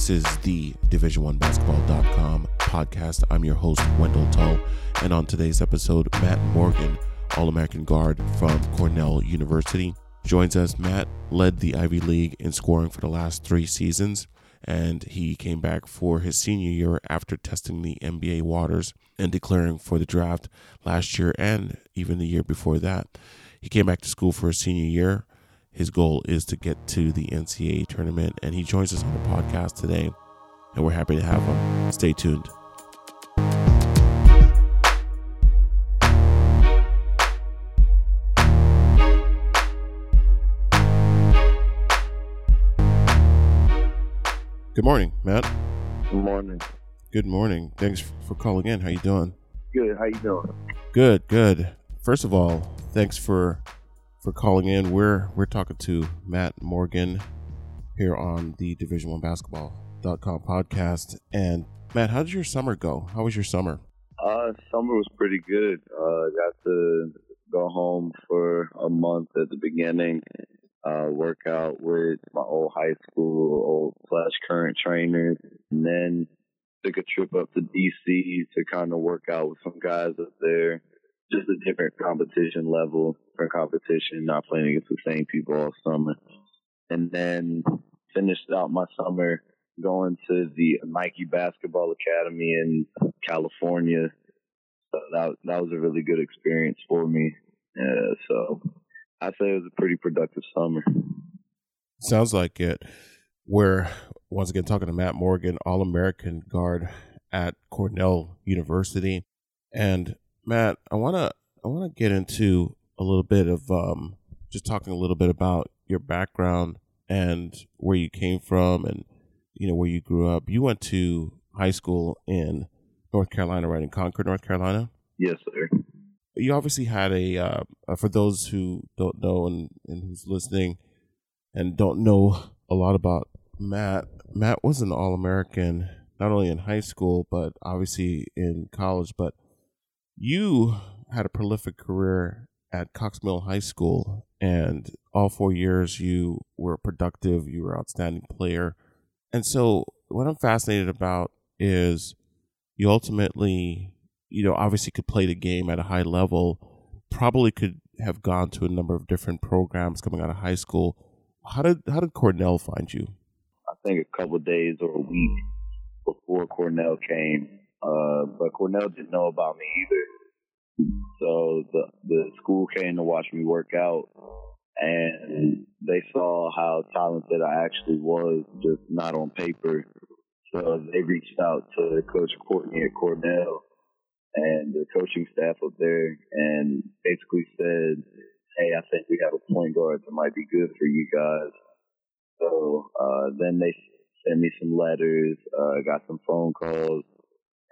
This is the Division1Basketball.com podcast. I'm your host, Wendell Tull. And on today's episode, Matt Morgan, All American guard from Cornell University, joins us. Matt led the Ivy League in scoring for the last three seasons, and he came back for his senior year after testing the NBA waters and declaring for the draft last year and even the year before that. He came back to school for his senior year his goal is to get to the NCAA tournament, and he joins us on the podcast today, and we're happy to have him. Stay tuned. Good morning, Matt. Good morning. Good morning. Thanks for calling in. How you doing? Good. How you doing? Good, good. First of all, thanks for for calling in. We're we're talking to Matt Morgan here on the Division One Basketball.com podcast. And Matt, how did your summer go? How was your summer? Uh, summer was pretty good. Uh, got to go home for a month at the beginning. Uh, work out with my old high school, old slash current trainers, and then took a trip up to DC to kind of work out with some guys up there just a different competition level for competition, not playing against the same people all summer. And then finished out my summer going to the Nike Basketball Academy in California. So that that was a really good experience for me. Uh, so I'd say it was a pretty productive summer. Sounds like it. We're once again talking to Matt Morgan, All American guard at Cornell University. And Matt, I wanna I wanna get into a little bit of um, just talking a little bit about your background and where you came from and you know where you grew up. You went to high school in North Carolina, right in Concord, North Carolina. Yes, sir. You obviously had a uh, for those who don't know and, and who's listening and don't know a lot about Matt. Matt was an All American not only in high school but obviously in college, but you had a prolific career at Cox Mill High School, and all four years you were productive, you were an outstanding player. And so, what I'm fascinated about is you ultimately, you know, obviously could play the game at a high level, probably could have gone to a number of different programs coming out of high school. How did how did Cornell find you? I think a couple days or a week before Cornell came, uh, but Cornell didn't know about me either. So the the school came to watch me work out, and they saw how talented I actually was, just not on paper. So they reached out to Coach Courtney at Cornell and the coaching staff up there, and basically said, "Hey, I think we have a point guard that might be good for you guys." So uh, then they sent me some letters, uh, got some phone calls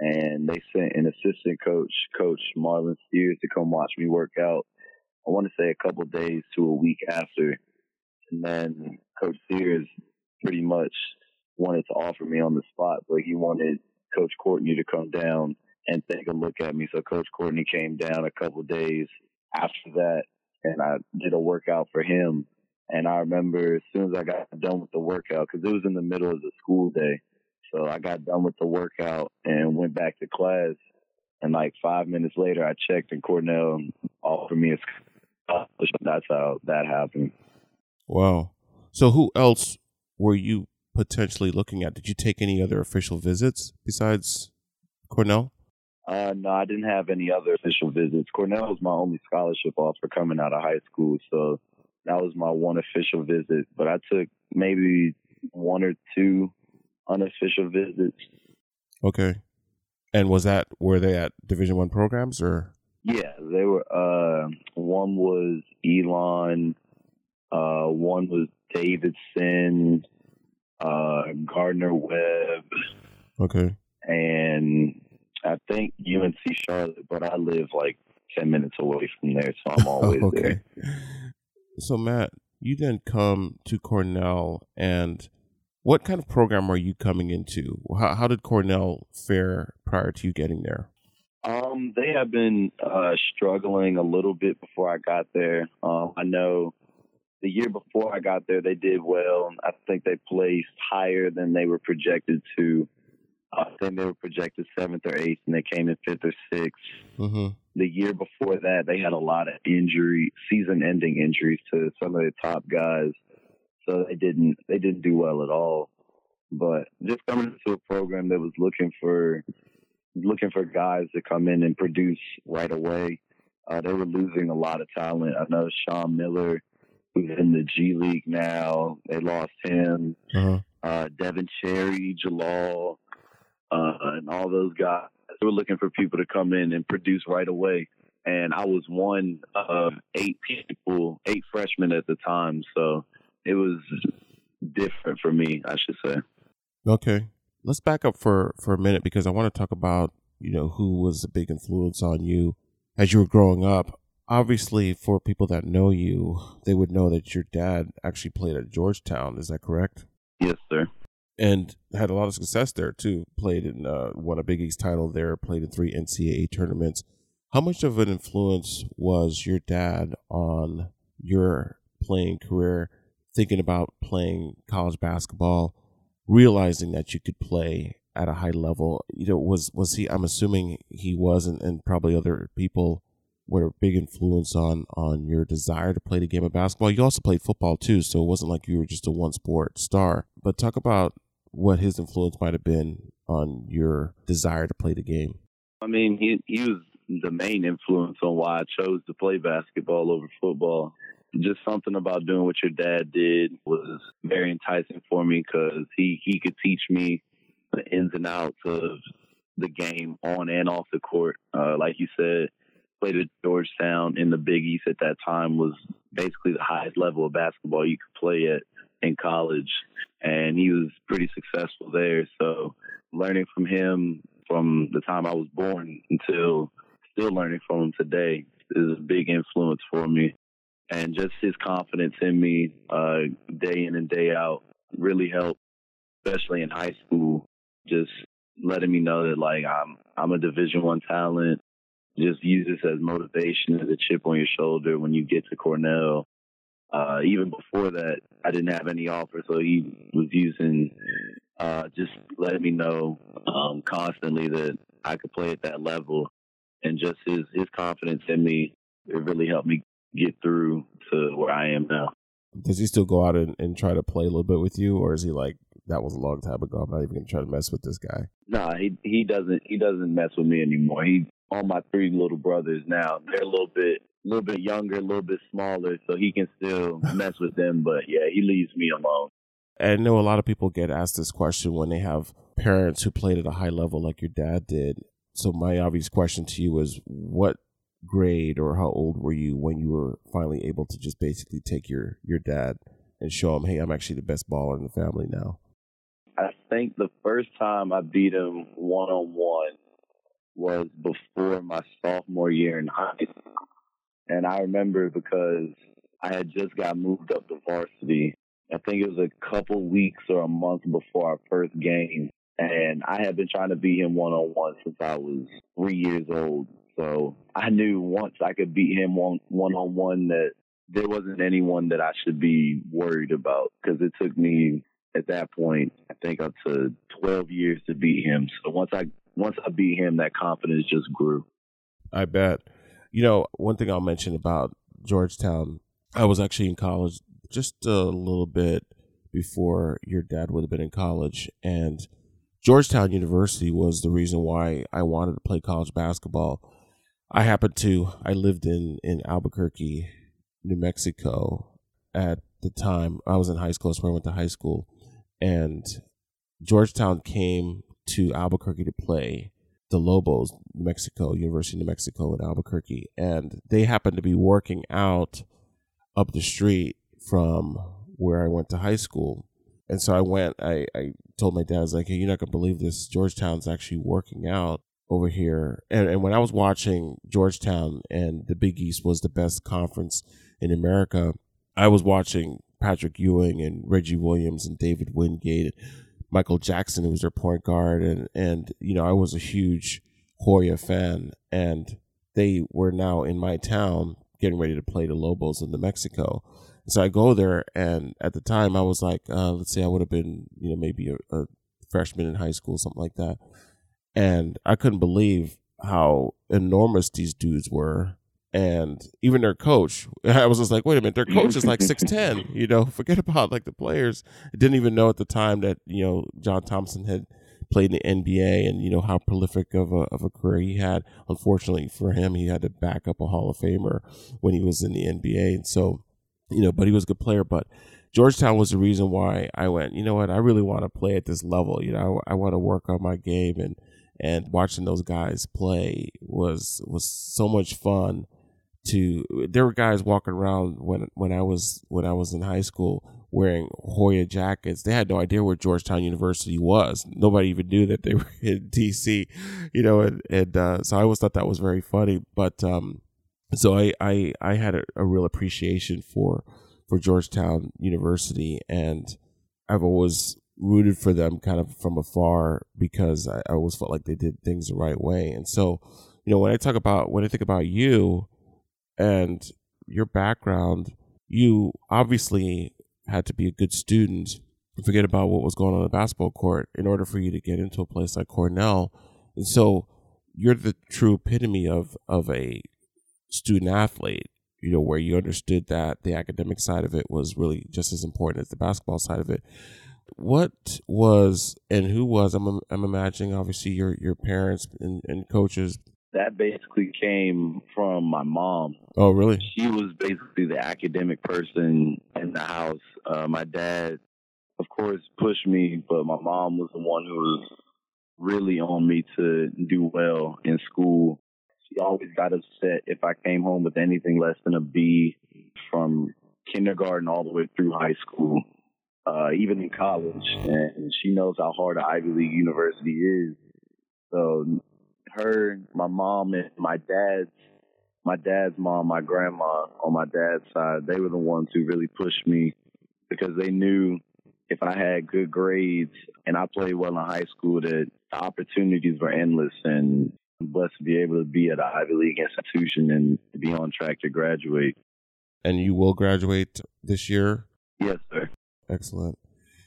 and they sent an assistant coach, Coach Marlon Steers, to come watch me work out. I want to say a couple days to a week after, and then Coach Steers pretty much wanted to offer me on the spot, but he wanted Coach Courtney to come down and take a look at me. So Coach Courtney came down a couple days after that, and I did a workout for him. And I remember as soon as I got done with the workout, because it was in the middle of the school day, so I got done with the workout and went back to class. And like five minutes later, I checked and Cornell offered me a scholarship. That's how that happened. Wow. So who else were you potentially looking at? Did you take any other official visits besides Cornell? Uh, no, I didn't have any other official visits. Cornell was my only scholarship offer coming out of high school, so that was my one official visit. But I took maybe one or two unofficial visits. Okay. And was that were they at Division One programs or? Yeah, they were. Uh, one was Elon. Uh, one was Davidson. Uh, Gardner Webb. Okay. And I think UNC Charlotte, but I live like ten minutes away from there, so I'm always okay. there. So Matt, you then come to Cornell and what kind of program are you coming into? How, how did Cornell fare prior to you getting there? Um, they have been uh, struggling a little bit before I got there. Um, I know the year before I got there, they did well. I think they placed higher than they were projected to. I think they were projected seventh or eighth, and they came in fifth or 6th Mm-hmm. The year before that, they had a lot of injury, season-ending injuries to some of the top guys, so they didn't they didn't do well at all. But just coming into a program that was looking for looking for guys to come in and produce right away, uh, they were losing a lot of talent. I know Shonn Miller, who's in the G League now, they lost him. Uh-huh. Uh, Devin Cherry, Jalal, uh, and all those guys. They were looking for people to come in and produce right away. And I was one of eight people, eight freshmen at the time. So it was different for me, I should say. Okay. Let's back up for for a minute because I want to talk about, you know, who was a big influence on you as you were growing up. Obviously, for people that know you, they would know that your dad actually played at Georgetown. Is that correct? Yes, sir. And had a lot of success there too. Played in uh, won a Big East title there. Played in three NCAA tournaments. How much of an influence was your dad on your playing career? Thinking about playing college basketball, realizing that you could play at a high level. You know, was was he? I'm assuming he was, and, and probably other people were a big influence on on your desire to play the game of basketball. You also played football too, so it wasn't like you were just a one sport star. But talk about what his influence might have been on your desire to play the game. I mean, he he was the main influence on why I chose to play basketball over football. Just something about doing what your dad did was very enticing for me because he he could teach me the ins and outs of the game on and off the court. Uh, like you said, played at Georgetown in the Big East at that time was basically the highest level of basketball you could play at in college, and he was pretty successful there. So learning from him from the time I was born until still learning from him today is a big influence for me. And just his confidence in me, uh, day in and day out, really helped, especially in high school. Just letting me know that like I'm I'm a Division One talent. Just use this as motivation, as a chip on your shoulder when you get to Cornell. Uh, even before that, I didn't have any offers, so he was using uh, just letting me know um, constantly that I could play at that level, and just his his confidence in me, it really helped me get through to where I am now. Does he still go out and, and try to play a little bit with you, or is he like that was a long time ago? I'm not even gonna try to mess with this guy. Nah, he he doesn't he doesn't mess with me anymore. He all my three little brothers now. They're a little bit a little bit younger, a little bit smaller, so he can still mess with them. But yeah, he leaves me alone. I know a lot of people get asked this question when they have parents who played at a high level like your dad did. So my obvious question to you is what grade or how old were you when you were finally able to just basically take your your dad and show him, hey, I'm actually the best baller in the family now? I think the first time I beat him one on one was before my sophomore year in high school. And I remember because I had just got moved up to varsity. I think it was a couple weeks or a month before our first game. And I had been trying to beat him one on one since I was three years old. So I knew once I could beat him one on one that there wasn't anyone that I should be worried about because it took me at that point I think up to 12 years to beat him. So once I once I beat him, that confidence just grew. I bet. You know, one thing I'll mention about Georgetown, I was actually in college just a little bit before your dad would have been in college, and Georgetown University was the reason why I wanted to play college basketball. I happened to I lived in in Albuquerque, New Mexico at the time. I was in high school, that's where I went to high school, and Georgetown came to Albuquerque to play the Lobos, New Mexico, University of New Mexico in Albuquerque, and they happened to be working out up the street from where I went to high school. And so I went, I, I told my dad, I was like, hey, you're not going to believe this. Georgetown's actually working out over here. And, and when I was watching Georgetown and the Big East was the best conference in America, I was watching Patrick Ewing and Reggie Williams and David Wingate, Michael Jackson, who was their point guard. And, and, you know, I was a huge Hoya fan and they were now in my town getting ready to play the Lobos in New Mexico. So I go there, and at the time I was like, uh, let's say I would have been, you know, maybe a, a freshman in high school, something like that, and I couldn't believe how enormous these dudes were. And even their coach i was just like wait a minute their coach is like 610 you know? Forget about like the players. I didn't even know at the time that you know john thompson had played in the nba and you know how prolific of a, of a career he had. Unfortunately for him he had to back up a hall of famer when he was in the nba and so you know but he was a good player. But georgetown was the reason why i went you know what? I really want to play at this level. You know i, I want to work on my game and and watching those guys play was was so much fun to there were guys walking around when when I was when I was in high school wearing Hoya jackets. They had no idea where Georgetown University was. Nobody even knew that they were in DC, you know, and, and uh, so I always thought that was very funny. But um, so I I, I had a, a real appreciation for for Georgetown University, and I've always rooted for them kind of from afar because I, I always felt like they did things the right way. And so, you know, when I talk about when I think about you and your background, you obviously had to be a good student forget about what was going on in the basketball court in order for you to get into a place like Cornell. And so you're the true epitome of of a student athlete, you know, where you understood that the academic side of it was really just as important as the basketball side of it. What was and who was I'm I'm imagining obviously your your parents and, and coaches that basically came from my mom. Oh, really? She was basically the academic person in the house. Uh, my dad, of course, pushed me, but my mom was the one who was really on me to do well in school. She always got upset if I came home with anything less than a B from kindergarten all the way through high school, uh, even in college. And she knows how hard an Ivy League university is. So her, my mom, and my dad's my dad's mom, my grandma on my dad's side, they were the ones who really pushed me because they knew if I had good grades and I played well in high school that the opportunities were endless and I'm blessed to be able to be at an Ivy League institution and to be on track to graduate. And you will graduate this year? Yes, sir. Excellent.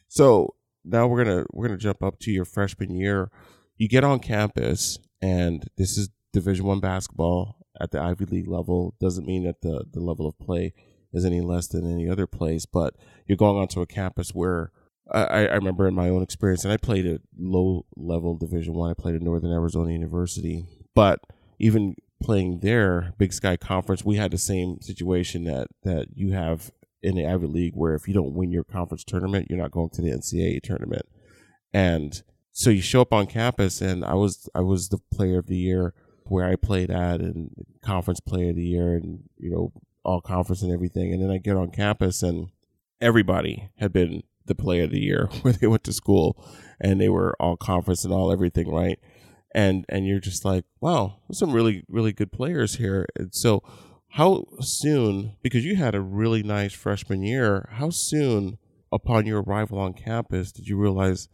So now we're gonna we're gonna jump up to your freshman year. You get on campus and this is Division One basketball at the Ivy League level. Doesn't mean that the the level of play is any less than any other place, but you're going onto a campus where I, I remember in my own experience, and I played at low level Division One. I. I played at Northern Arizona University, but even playing there, Big Sky Conference, we had the same situation that that you have in the Ivy League, where if you don't win your conference tournament, you're not going to the NCAA tournament, and so you show up on campus and I was I was the player of the year where I played at and conference player of the year and you know all conference and everything. And then I get on campus and everybody had been the player of the year where they went to school and they were all conference and all everything right? And and you're just like wow there's some really really good players here. And so how soon because you had a really nice freshman year how soon upon your arrival on campus did you realize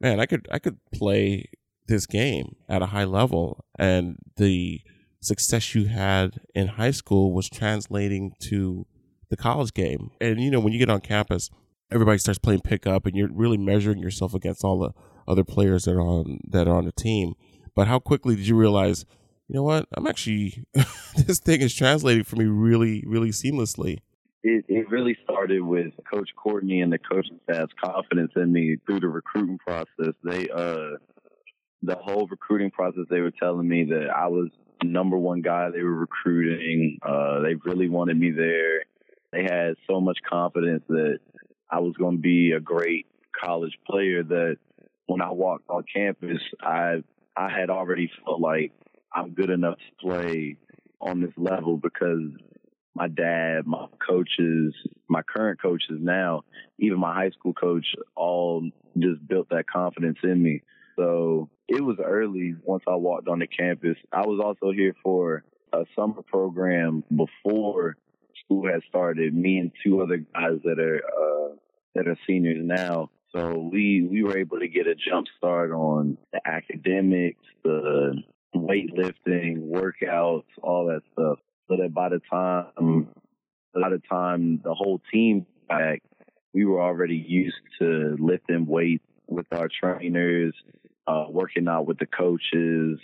man, I could I could play this game at a high level, and the success you had in high school was translating to the college game. And you know, when you get on campus, everybody starts playing pickup, and you're really measuring yourself against all the other players that are on that are on the team. But how quickly did you realize, you know what? I'm actually this thing is translating for me really, really seamlessly it, it really started with Coach Courtney and the coaching staff's confidence in me through the recruiting process. They uh the whole recruiting process they were telling me that I was number one guy they were recruiting. Uh they really wanted me there. They had so much confidence that I was gonna be a great college player that when I walked on campus I I had already felt like I'm good enough to play on this level because my dad, my coaches, my current coaches now, even my high school coach, all just built that confidence in me. So it was early once I walked on the campus. I was also here for a summer program before school had started. Me and two other guys that are uh, that are seniors now. So we we were able to get a jump start on the academics, the weightlifting, workouts, all that stuff so that by the time by the time the whole team back, we were already used to lifting weights with our trainers, uh, working out with the coaches,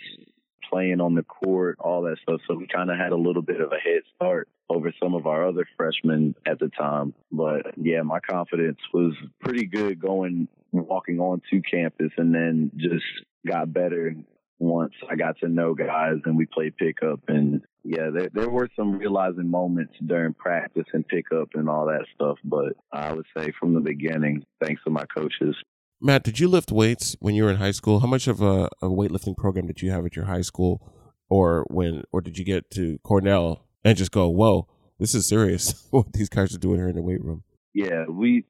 playing on the court, all that stuff. So we kind of had a little bit of a head start over some of our other freshmen at the time. But yeah, my confidence was pretty good going, walking onto campus and then just got better once I got to know guys and we played pickup and yeah, there there were some realizing moments during practice and pickup and all that stuff, but I would say from the beginning, thanks to my coaches. Matt, did you lift weights when you were in high school? How much of a, a weightlifting program did you have at your high school, or when, or did you get to Cornell and just go, "Whoa, this is serious! what these guys are doing here in the weight room"? Yeah, we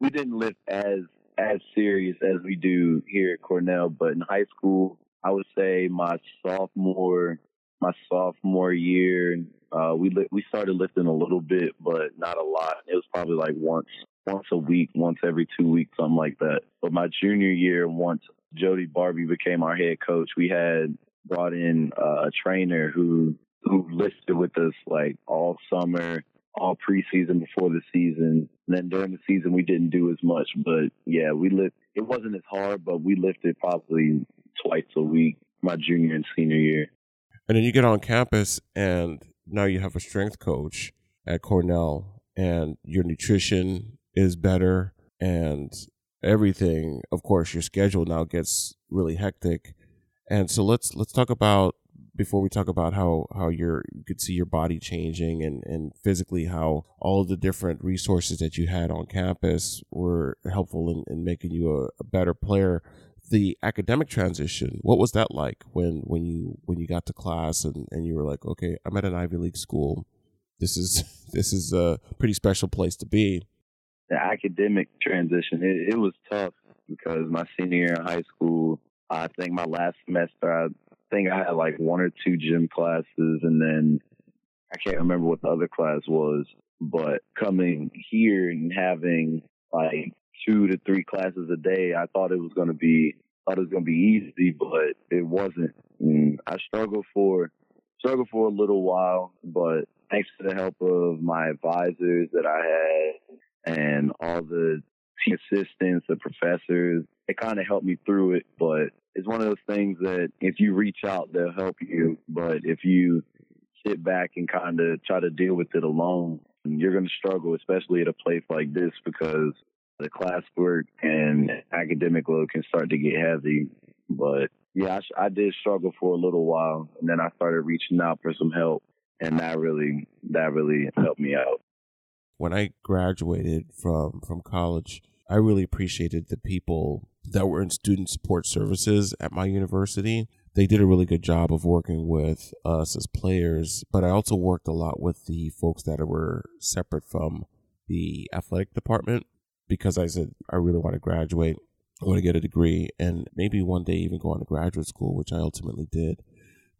we didn't lift as as serious as we do here at Cornell, but in high school, I would say my sophomore my sophomore year, uh, we li- we started lifting a little bit, but not a lot. It was probably like once once a week, once every two weeks, something like that. But my junior year, once Jody Barbie became our head coach, we had brought in uh, a trainer who who lifted with us like all summer, all preseason before the season. And then during the season, we didn't do as much, but yeah, we lift. It wasn't as hard, but we lifted probably twice a week my junior and senior year. And then you get on campus, and now you have a strength coach at Cornell, and your nutrition is better, and everything. Of course, your schedule now gets really hectic, and so let's let's talk about before we talk about how how you could see your body changing and and physically how all the different resources that you had on campus were helpful in, in making you a, a better player the academic transition what was that like when when you when you got to class and and you were like okay i'm at an ivy league school this is this is a pretty special place to be the academic transition it, it was tough because my senior year in high school i think my last semester i think i had like one or two gym classes and then i can't remember what the other class was but coming here and having like two to three classes a day. I thought it was going to be thought it was to be easy, but it wasn't. And I struggled for struggled for a little while, but thanks to the help of my advisors that I had and all the assistants, the professors, it kind of helped me through it. But it's one of those things that if you reach out, they'll help you. But if you sit back and kind of try to deal with it alone, you're going to struggle, especially at a place like this, because the classwork and academic load can start to get heavy. But yeah, I, I did struggle for a little while, and then I started reaching out for some help, and that really that really helped me out. When I graduated from from college, I really appreciated the people that were in student support services at my university. They did a really good job of working with us as players, but I also worked a lot with the folks that were separate from the athletic department because I said I really want to graduate. I want to get a degree and maybe one day even go on to graduate school, which I ultimately did.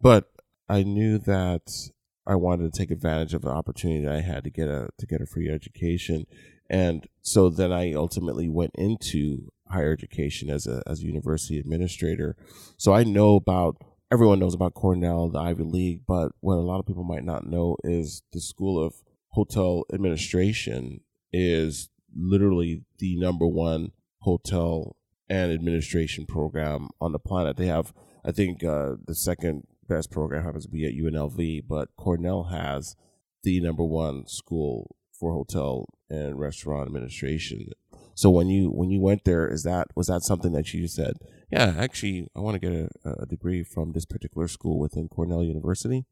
But I knew that I wanted to take advantage of the opportunity that I had to get a to get a free education, and so then I ultimately went into higher education as a as a university administrator. So I know about everyone knows about Cornell, the Ivy League, but what a lot of people might not know is the School of Hotel Administration is literally the number one hotel and administration program on the planet. They have, I think, uh, the second best program happens to be at UNLV, but Cornell has the number one school for hotel and restaurant administration. So when you when you went there, is that was that something that you said? Yeah, actually, I want to get a, a degree from this particular school within Cornell University.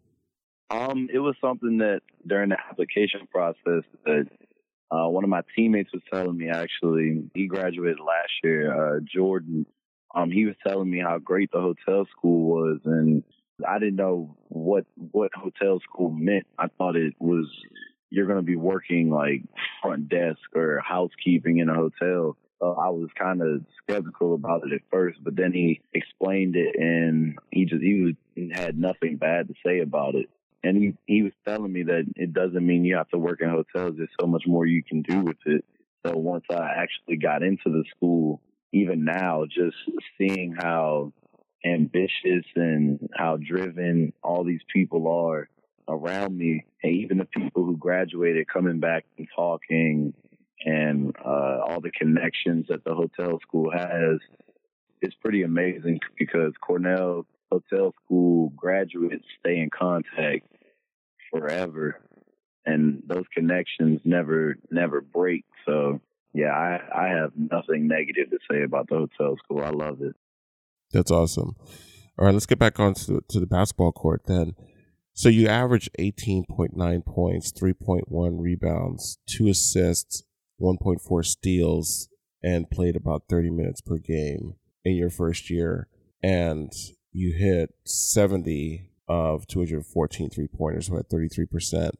Um, it was something that during the application process that uh, one of my teammates was telling me actually, he graduated last year, uh, Jordan. Um, he was telling me how great the hotel school was, and I didn't know what what hotel school meant. I thought it was you're going to be working like front desk or housekeeping in a hotel. So I was kind of skeptical about it at first, but then he explained it, and he just he was, had nothing bad to say about it and he he was telling me that it doesn't mean you have to work in hotels. There's so much more you can do with it. So once I actually got into the school, even now, just seeing how ambitious and how driven all these people are, around me, and even the people who graduated coming back and talking, and uh, all the connections that the hotel school has, it's pretty amazing because Cornell Hotel School graduates stay in contact forever, and those connections never never break. So yeah, I I have nothing negative to say about the hotel school. I love it. That's awesome. All right, let's get back on to, to the basketball court then. So you average 18.9 points, 3.1 rebounds, two assists, 1.4 steals, and played about 30 minutes per game in your first year. And you hit 70 of 214 three pointers, who had 33%.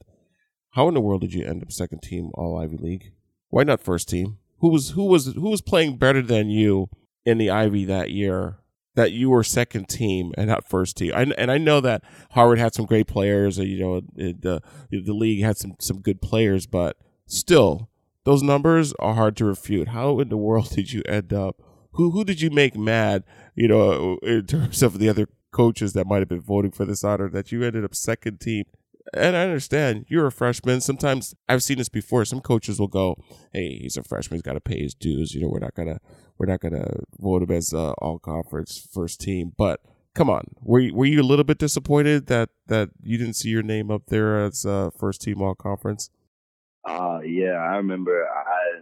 How in the world did you end up second team All Ivy League? Why not first team? Who was who was who was playing better than you in the Ivy that year? That you were second team and not first team. I, and I know that Harvard had some great players. You know, the the league had some some good players, but still, those numbers are hard to refute. How in the world did you end up? Who who did you make mad? You know, in terms of the other coaches that might have been voting for this honor, that you ended up second team and I understand you're a freshman. Sometimes I've seen this before. Some coaches will go, "Hey, he's a freshman. He's got to pay his dues. You know, we're not gonna we're not gonna vote him as uh, all conference first team." But come on, were you, were you a little bit disappointed that that you didn't see your name up there as uh, first team all conference? Uh yeah, I remember I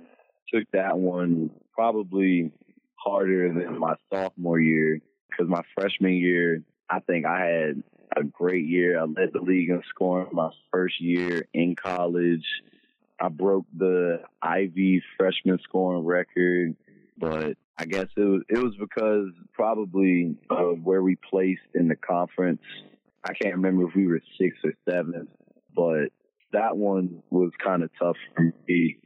took that one probably harder than my sophomore year because my freshman year, I think I had a great year. I led the league in scoring my first year in college. I broke the Ivy freshman scoring record, but I guess it was it was because probably of where we placed in the conference. I can't remember if we were sixth or seventh, but that one was kind of tough for me.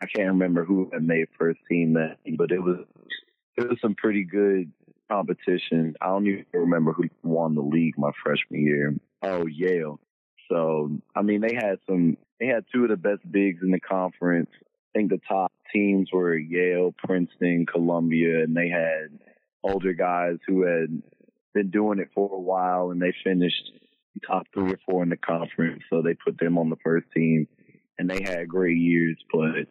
I can't remember who had made first team that, but it was it was some pretty good competition. I don't even remember who won the league my freshman year. Oh, Yale. So, I mean, they had some, they had two of the best bigs in the conference. I think the top teams were Yale, Princeton, Columbia, and they had older guys who had been doing it for a while and they finished top three or four in the conference. So they put them on the first team and they had great years. But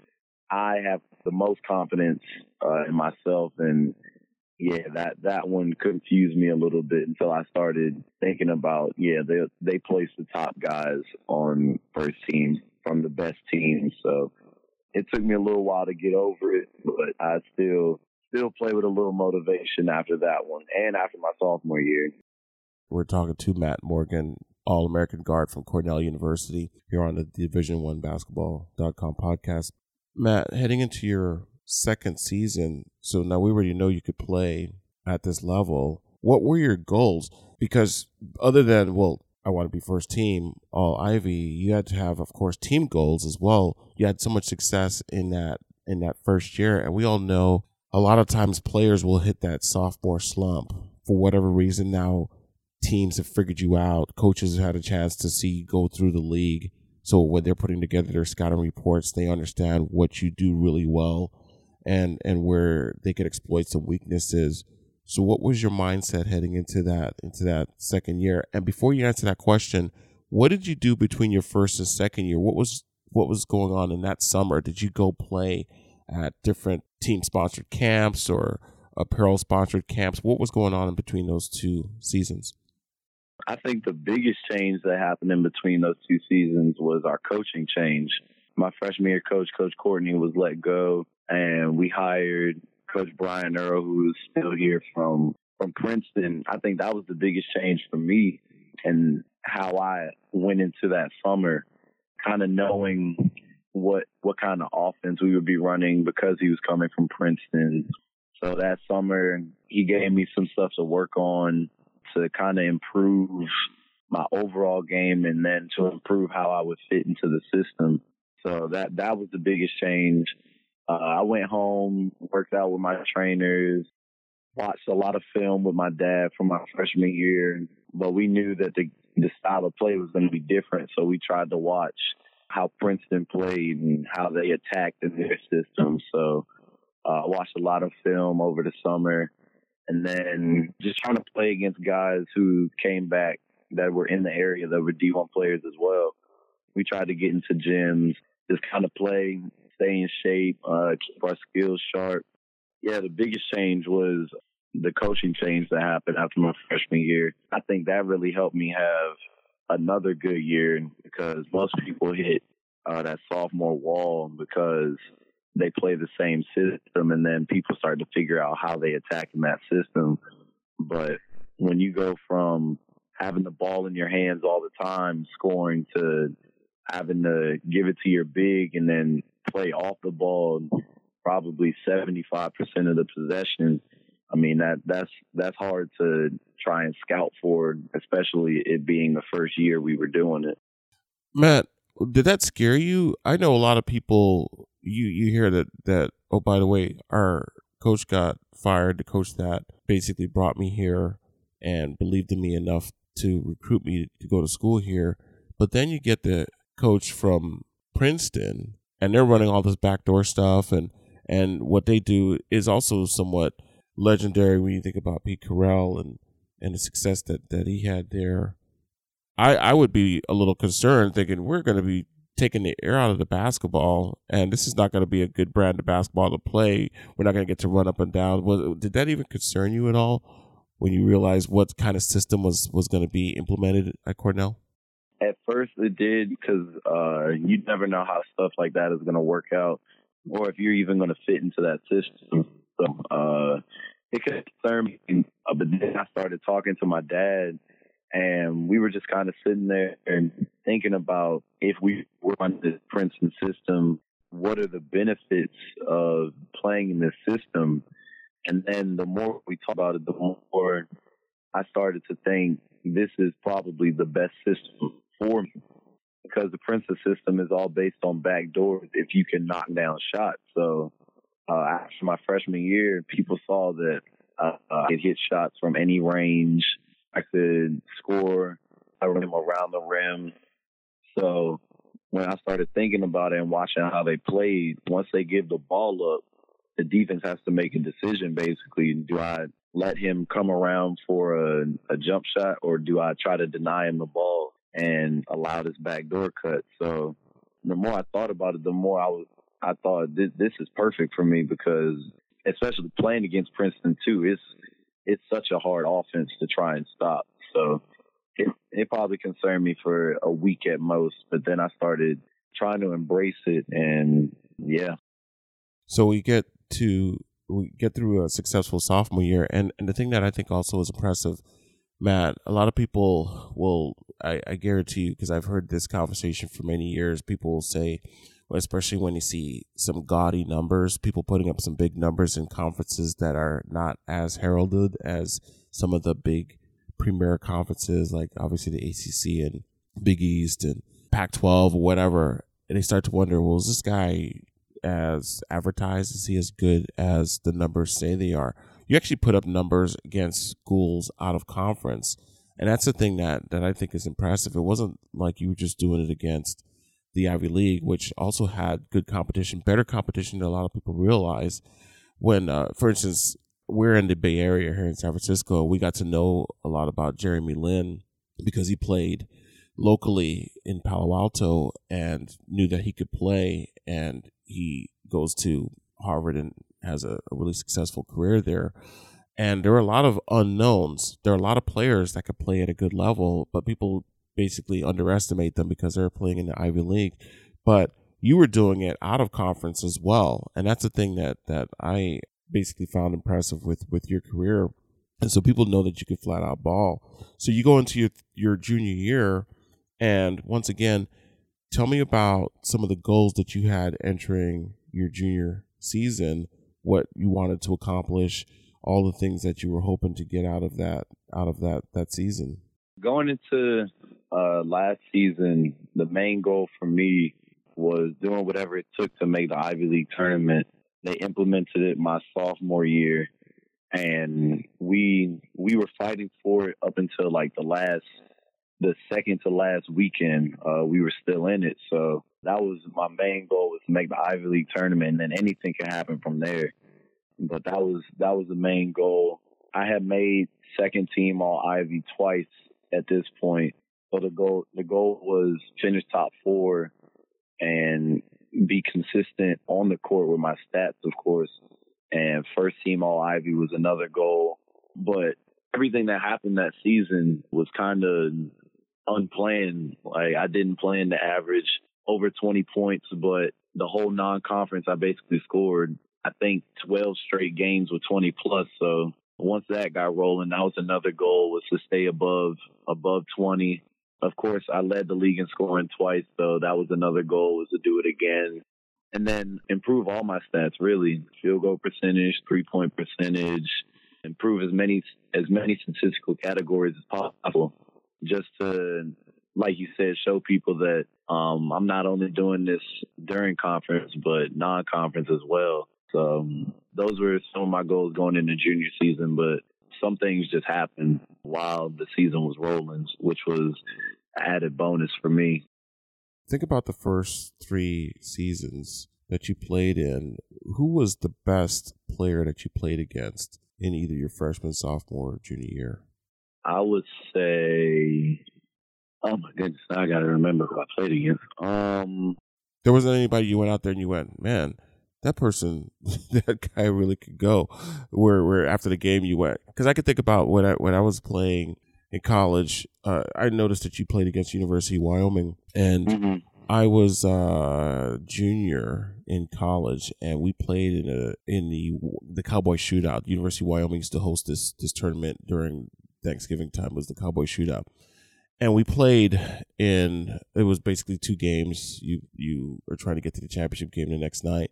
I have the most confidence uh, in myself and yeah, that that one confused me a little bit until I started thinking about yeah they they place the top guys on first team from the best teams, so it took me a little while to get over it, but I still still play with a little motivation after that one and after my sophomore year. We're talking to Matt Morgan, All American guard from Cornell University, here on the Division One Basketball.com podcast. Matt, heading into your second season, so now we already know you could play at this level. What were your goals? Because other than, well, I want to be first team all Ivy, you had to have, of course, team goals as well. You had so much success in that in that first year, and we all know a lot of times players will hit that sophomore slump for whatever reason. Now teams have figured you out. Coaches have had a chance to see you go through the league. So when they're putting together their scouting reports, they understand what you do really well and and where they could exploit some weaknesses. So what was your mindset heading into that into that second year? And before you answer that question, what did you do between your first and second year? What was what was going on in that summer? Did you go play at different team sponsored camps or apparel sponsored camps? What was going on in between those two seasons? I think the biggest change that happened in between those two seasons was our coaching change. My freshman year coach, Coach Courtney, was let go and we hired Coach Brian Earl, who's still here from from Princeton. I think that was the biggest change for me and how I went into that summer, kind of knowing what what kind of offense we would be running because he was coming from Princeton. So that summer, he gave me some stuff to work on to kind of improve my overall game and then to improve how I would fit into the system. So that that was the biggest change. Uh, I went home, worked out with my trainers, watched a lot of film with my dad from my freshman year, but we knew that the the style of play was going to be different, so we tried to watch how Princeton played and how they attacked in their system. So uh, I watched a lot of film over the summer, and then just trying to play against guys who came back that were in the area that were D1 players as well. We tried to get into gyms, just kind of play, stay in shape, uh, keep our skills sharp. Yeah, the biggest change was the coaching change that happened after my freshman year. I think that really helped me have another good year because most people hit uh, that sophomore wall because they play the same system and then people start to figure out how they attack in that system. But when you go from having the ball in your hands all the time, scoring to having to give it to your big and then play off the ball probably 75% of the possession. I mean that that's that's hard to try and scout for, especially it being the first year we were doing it. Matt, did that scare you? I know a lot of people. You you hear that that oh by the way, our coach got fired. The coach that basically brought me here and believed in me enough to recruit me to go to school here. But then you get the coach from Princeton, and they're running all this backdoor stuff, and and what they do is also somewhat legendary when you think about Pete Carril and and the success that that he had there. I I would be a little concerned thinking we're going to be taking the air out of the basketball, and this is not going to be a good brand of basketball to play. We're not going to get to run up and down. Was, did that even concern you at all when you realized what kind of system was was going to be implemented at Cornell? At first, it did because uh, you never know how stuff like that is going to work out, or if you're even going to fit into that system. So, uh, it could concern me. Uh, but then I started talking to my dad, and we were just kind of sitting there and thinking about if we were on the Princeton system, what are the benefits of playing in this system? And then the more we talked about it, the more I started to think this is probably the best system for me because the Princeton system is all based on back doors if you can knock down shots. So uh, after my freshman year, people saw that uh, I could hit shots from any range. I could score a rim around the rim. So when I started thinking about it and watching how they played, once they give the ball up, the defense has to make a decision basically. Do I let him come around for a, a jump shot or do I try to deny him the ball and allow this backdoor cut? So the more I thought about it, the more I was I thought this, this is perfect for me because especially playing against Princeton too, it's it's such a hard offense to try and stop. So it, it probably concerned me for a week at most, but then I started trying to embrace it, and yeah. So we get to we get through a successful sophomore year, and and the thing that I think also is impressive, Matt. A lot of people will, I, I guarantee you, because I've heard this conversation for many years. People will say, especially when you see some gaudy numbers, people putting up some big numbers in conferences that are not as heralded as some of the big premier conferences, like obviously the ACC and Big East and Pac 12 or whatever. And they start to wonder, well, is this guy as advertised? Is he as good as the numbers say they are? You actually put up numbers against schools out of conference. And that's the thing that, that I think is impressive. It wasn't like you were just doing it against the Ivy League, which also had good competition, better competition than a lot of people realize. When, uh, for instance, we're in the Bay Area here in San Francisco, we got to know a lot about Jeremy Lin because he played locally in Palo Alto and knew that he could play, and he goes to Harvard and has a, a really successful career there. And there are a lot of unknowns. There are a lot of players that could play at a good level, but people basically underestimate them because they're playing in the Ivy League. But you were doing it out of conference as well, and that's the thing that that I basically found impressive with with your career. And so people know that you can flat out ball. So you go into your your junior year, and once again, tell me about some of the goals that you had entering your junior season. What you wanted to accomplish, all the things that you were hoping to get out of that out of that that season. Going into uh, last season, the main goal for me was doing whatever it took to make the Ivy League tournament. They implemented it my sophomore year, and we we were fighting for it up until like the last, the second to last weekend. Uh, we were still in it, so that was my main goal was to make the Ivy League tournament, and then anything can happen from there. But that was that was the main goal. I had made second team All Ivy twice at this point. So the goal the goal was finish top four and be consistent on the court with my stats, of course. And first team All Ivy was another goal, but everything that happened that season was kind of unplanned. Like I didn't plan to average over 20 points, but the whole non-conference, I basically scored, I think 12 straight games with 20 plus. So once that got rolling, that was another goal was to stay above, above 20. Of course, I led the league in scoring twice. So that was another goal was to do it again. And then improve all my stats, really. Field goal percentage, three point percentage, improve as many, as many statistical categories as possible just to like you said, show people that um, I'm not only doing this during conference, but non-conference as well. So um, those were some of my goals going into junior season, but some things just happened while the season was rolling, which was added bonus for me. Think about the first three seasons that you played in. Who was the best player that you played against in either your freshman, sophomore, or junior year? I would say Oh my goodness! I got to remember who I played against. Um, there wasn't anybody you went out there and you went, man, that person, that guy really could go. Where, where after the game you went, because I could think about when I when I was playing in college. Uh, I noticed that you played against University of Wyoming, and mm-hmm. I was uh, junior in college, and we played in a in the the Cowboy Shootout. University of Wyoming used to host this this tournament during Thanksgiving time. It was the Cowboy Shootout and we played in it was basically two games you you are trying to get to the championship game the next night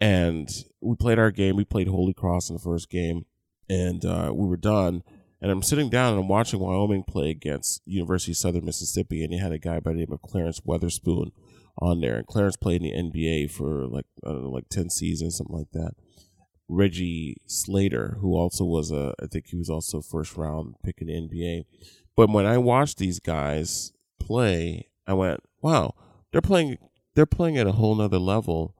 and we played our game. We played holy cross in the first game and uh, we were done. And i'm sitting down and i'm watching wyoming play against university of southern mississippi and they had a guy by the name of clarence weatherspoon on there. And clarence played in the nba for like know like 10 seasons something like that. Reggie slater who also was a i think he was also first round pick in the nba but when I watched these guys play, I went, wow, they're playing they're playing at a whole nother level.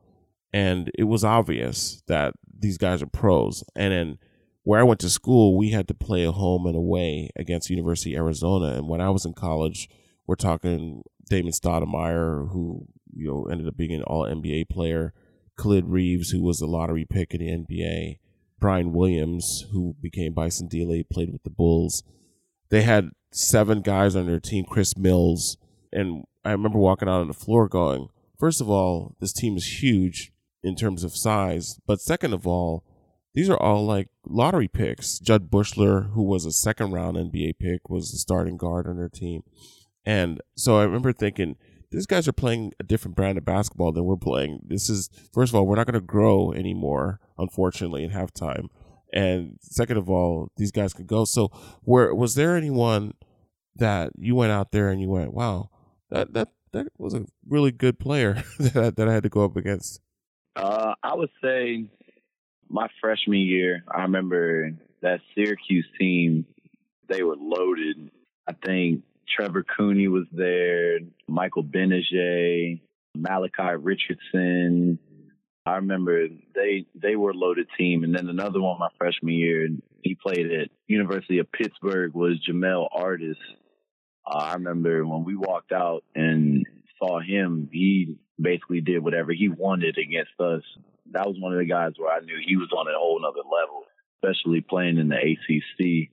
And it was obvious that these guys are pros. And then where I went to school, we had to play a home and away against University Arizona. And when I was in college, we're talking Damon Stoudemire, who you know ended up being an All NBA player, Khalid Reeves, who was a lottery pick in the NBA, Brian Williams, who became Bison Dele, played with the Bulls. They had seven guys on their team, Chris Mills. And I remember walking out on the floor going, first of all, this team is huge in terms of size. But second of all, these are all like lottery picks. Jud Buechler, who was a second round NBA pick, was the starting guard on their team. And so I remember thinking, these guys are playing a different brand of basketball than we're playing. This is, first of all, we're not going to grow anymore, unfortunately, in halftime. And second of all, these guys could go. So, where was there anyone that you went out there and you went, wow, that that that was a really good player that that I had to go up against? Uh, I would say my freshman year, I remember that Syracuse team. They were loaded. I think Trevor Cooney was there, Michael Gbinije, Malachi Richardson. I remember they they were a loaded team, and then another one my freshman year. He played at University of Pittsburgh was Jamel Artis, uh, I remember when we walked out and saw him, he basically did whatever he wanted against us. That was one of the guys where I knew he was on a whole nother level, especially playing in the ACC.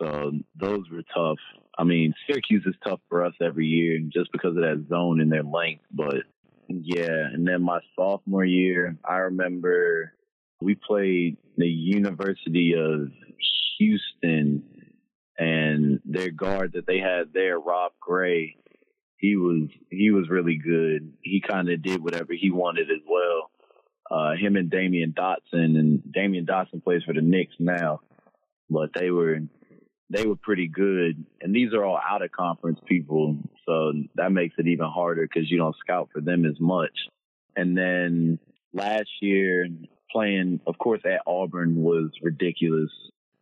So those were tough. I mean, Syracuse is tough for us every year just because of that zone and their length. But yeah, and then my sophomore year, I remember we played the University of Houston and their guard that they had there, Rob Gray, he was he was really good. He kind of did whatever he wanted as well. Uh, him and Damyean Dotson, and Damyean Dotson plays for the Knicks now, but they were they were pretty good. And these are all out of conference people, so that makes it even harder because you don't scout for them as much. And then last year, playing, of course, at Auburn was ridiculous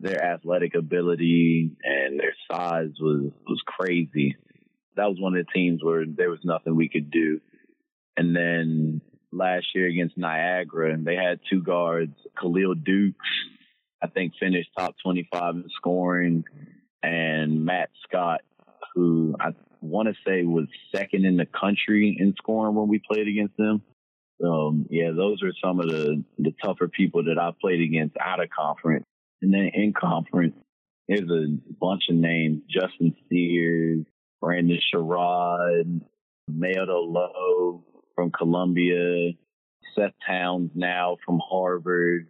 their athletic ability and their size was was crazy. That was one of the teams where there was nothing we could do. And then last year against Niagara, and they had two guards, Kahlil Dukes, I think finished top 25 in scoring, and Matt Scott, who I want to say was second in the country in scoring when we played against them. Um, yeah, those are some of the, the tougher people that I played against out of conference. And then in conference, there's a bunch of names, Justin Sears, Brandon Sherrod, Maodo Lo from Columbia, Seth Towns now from Harvard,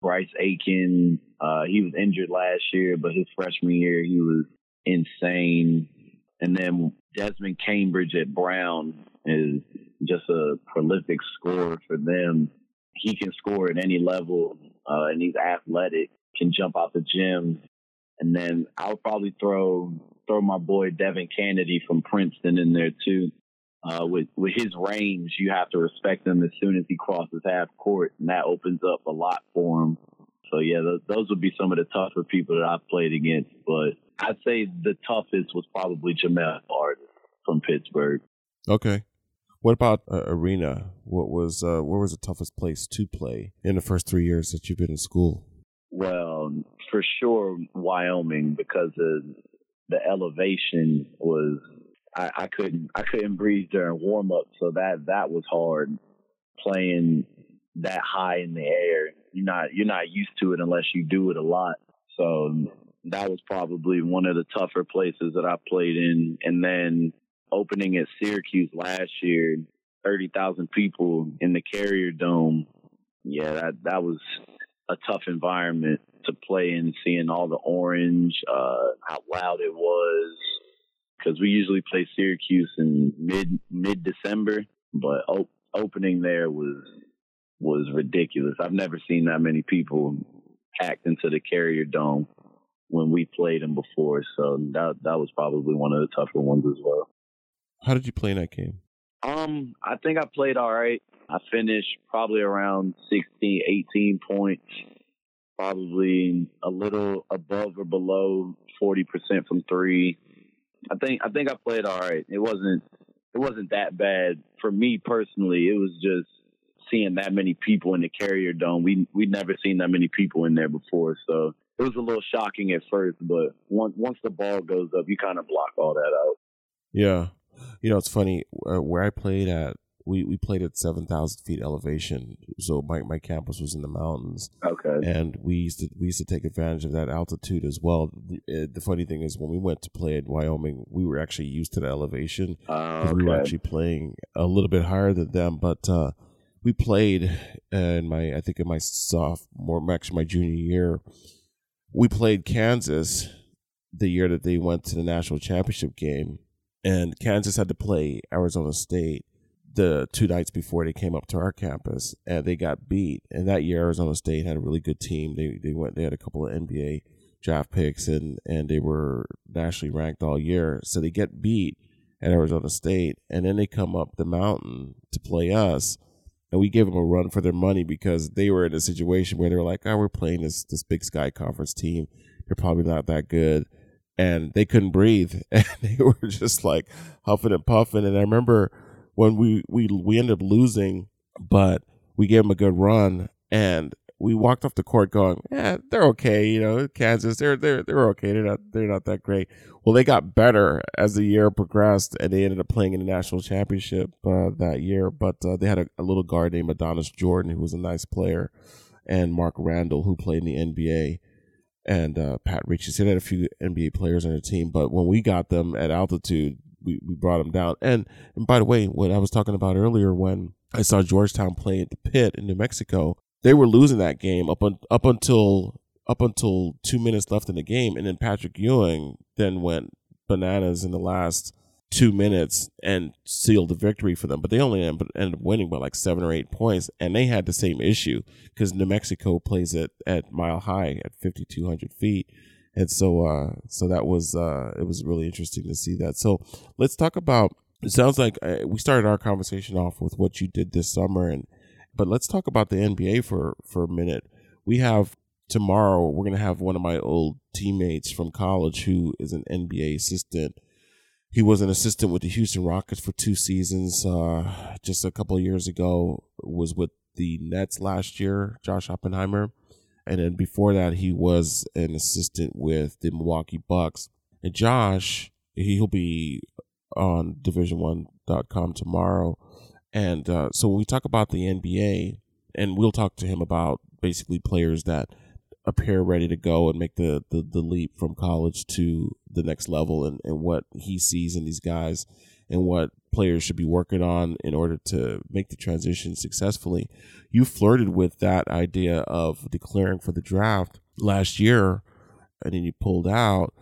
Bryce Aiken. Uh, he was injured last year, but his freshman year he was insane. And then Desmond Cambridge at Brown is just a prolific scorer for them. He can score at any level, uh, and he's athletic, can jump out the gym. And then I'll probably throw throw my boy Devin Cannady from Princeton in there too. Uh, with with his range, you have to respect him as soon as he crosses half court, and that opens up a lot for him. So yeah, th- those would be some of the tougher people that I've played against. But I'd say the toughest was probably Jamel Artis from Pittsburgh. Okay. What about uh, arena? What was uh, where was the toughest place to play in the first three years that you've been in school? Well, for sure, Wyoming because of the elevation was I, I couldn't I couldn't breathe during warm up, so that that was hard playing that high in the air. You're not you're not used to it unless you do it a lot. So that was probably one of the tougher places that I played in. And then opening at Syracuse last year, thirty thousand people in the Carrier Dome. Yeah, that that was a tough environment to play in, seeing all the orange, uh, how loud it was. Because we usually play Syracuse in mid mid December, but op- opening there was was ridiculous. I've never seen that many people packed into the Carrier Dome when we played them before. So that that was probably one of the tougher ones as well. How did you play in that game? Um, I think I played all right. I finished probably around 16, 18 points, probably a little above or below 40% from three. I think, I think I played all right. It wasn't, it wasn't that bad for me personally. It was just seeing that many people in the carrier dome. We, we'd never seen that many people in there before. So it was a little shocking at first, but once, once the ball goes up, you kind of block all that out. Yeah. You know, it's funny uh, where I played at. We, we played at seven thousand feet elevation, so my, my campus was in the mountains. Okay, and we used to we used to take advantage of that altitude as well. The, uh, the funny thing is, when we went to play in Wyoming, we were actually used to the elevation uh, okay. we were actually playing a little bit higher than them. But uh, we played in my I think in my sophomore, actually my junior year, we played Kansas the year that they went to the national championship game and Kansas had to play Arizona State the two nights before they came up to our campus, and they got beat. And that year, Arizona State had a really good team. They they went they had a couple of NBA draft picks, and and they were nationally ranked all year. So they get beat at Arizona State, and then they come up the mountain to play us. And we gave them a run for their money because they were in a situation where they were like, "Oh, we're playing this this Big Sky Conference team. They're probably not that good." and they couldn't breathe and they were just like huffing and puffing and i remember when we we we ended up losing but we gave them a good run and we walked off the court going yeah they're okay you know kansas they're they're they're okay they're not they're not that great well they got better as the year progressed and they ended up playing in the national championship uh, that year but uh, they had a, a little guard named adonis jordan who was a nice player and mark randall who played in the nba and uh, Pat. So they had a few NBA players on the team, but when we got them at altitude, we, we brought them down. And and by the way, what I was talking about earlier, when I saw Georgetown play at the Pit in New Mexico, they were losing that game up on, up until up until two minutes left in the game, and then Patrick Ewing then went bananas in the last two minutes and sealed the victory for them. But they only ended up winning by like seven or eight points. And they had the same issue because New Mexico plays at, at mile high at 5,200 feet. And so, uh, so that was, uh, it was really interesting to see that. So let's talk about, it sounds like uh, we started our conversation off with what you did this summer. And, but let's talk about the NBA for, for a minute. We have tomorrow, we're going to have one of my old teammates from college who is an NBA assistant he was an assistant with the Houston Rockets for two seasons. Uh, just a couple years ago, was with the Nets last year. Josh Oppenheimer, and then before that, he was an assistant with the Milwaukee Bucks. And Josh he'll be on division1.com tomorrow. And uh, so when we talk about the NBA, and we'll talk to him about basically players that appear ready to go and make the, the, the leap from college to the next level and, and what he sees in these guys and what players should be working on in order to make the transition successfully. You flirted with that idea of declaring for the draft last year and then you pulled out.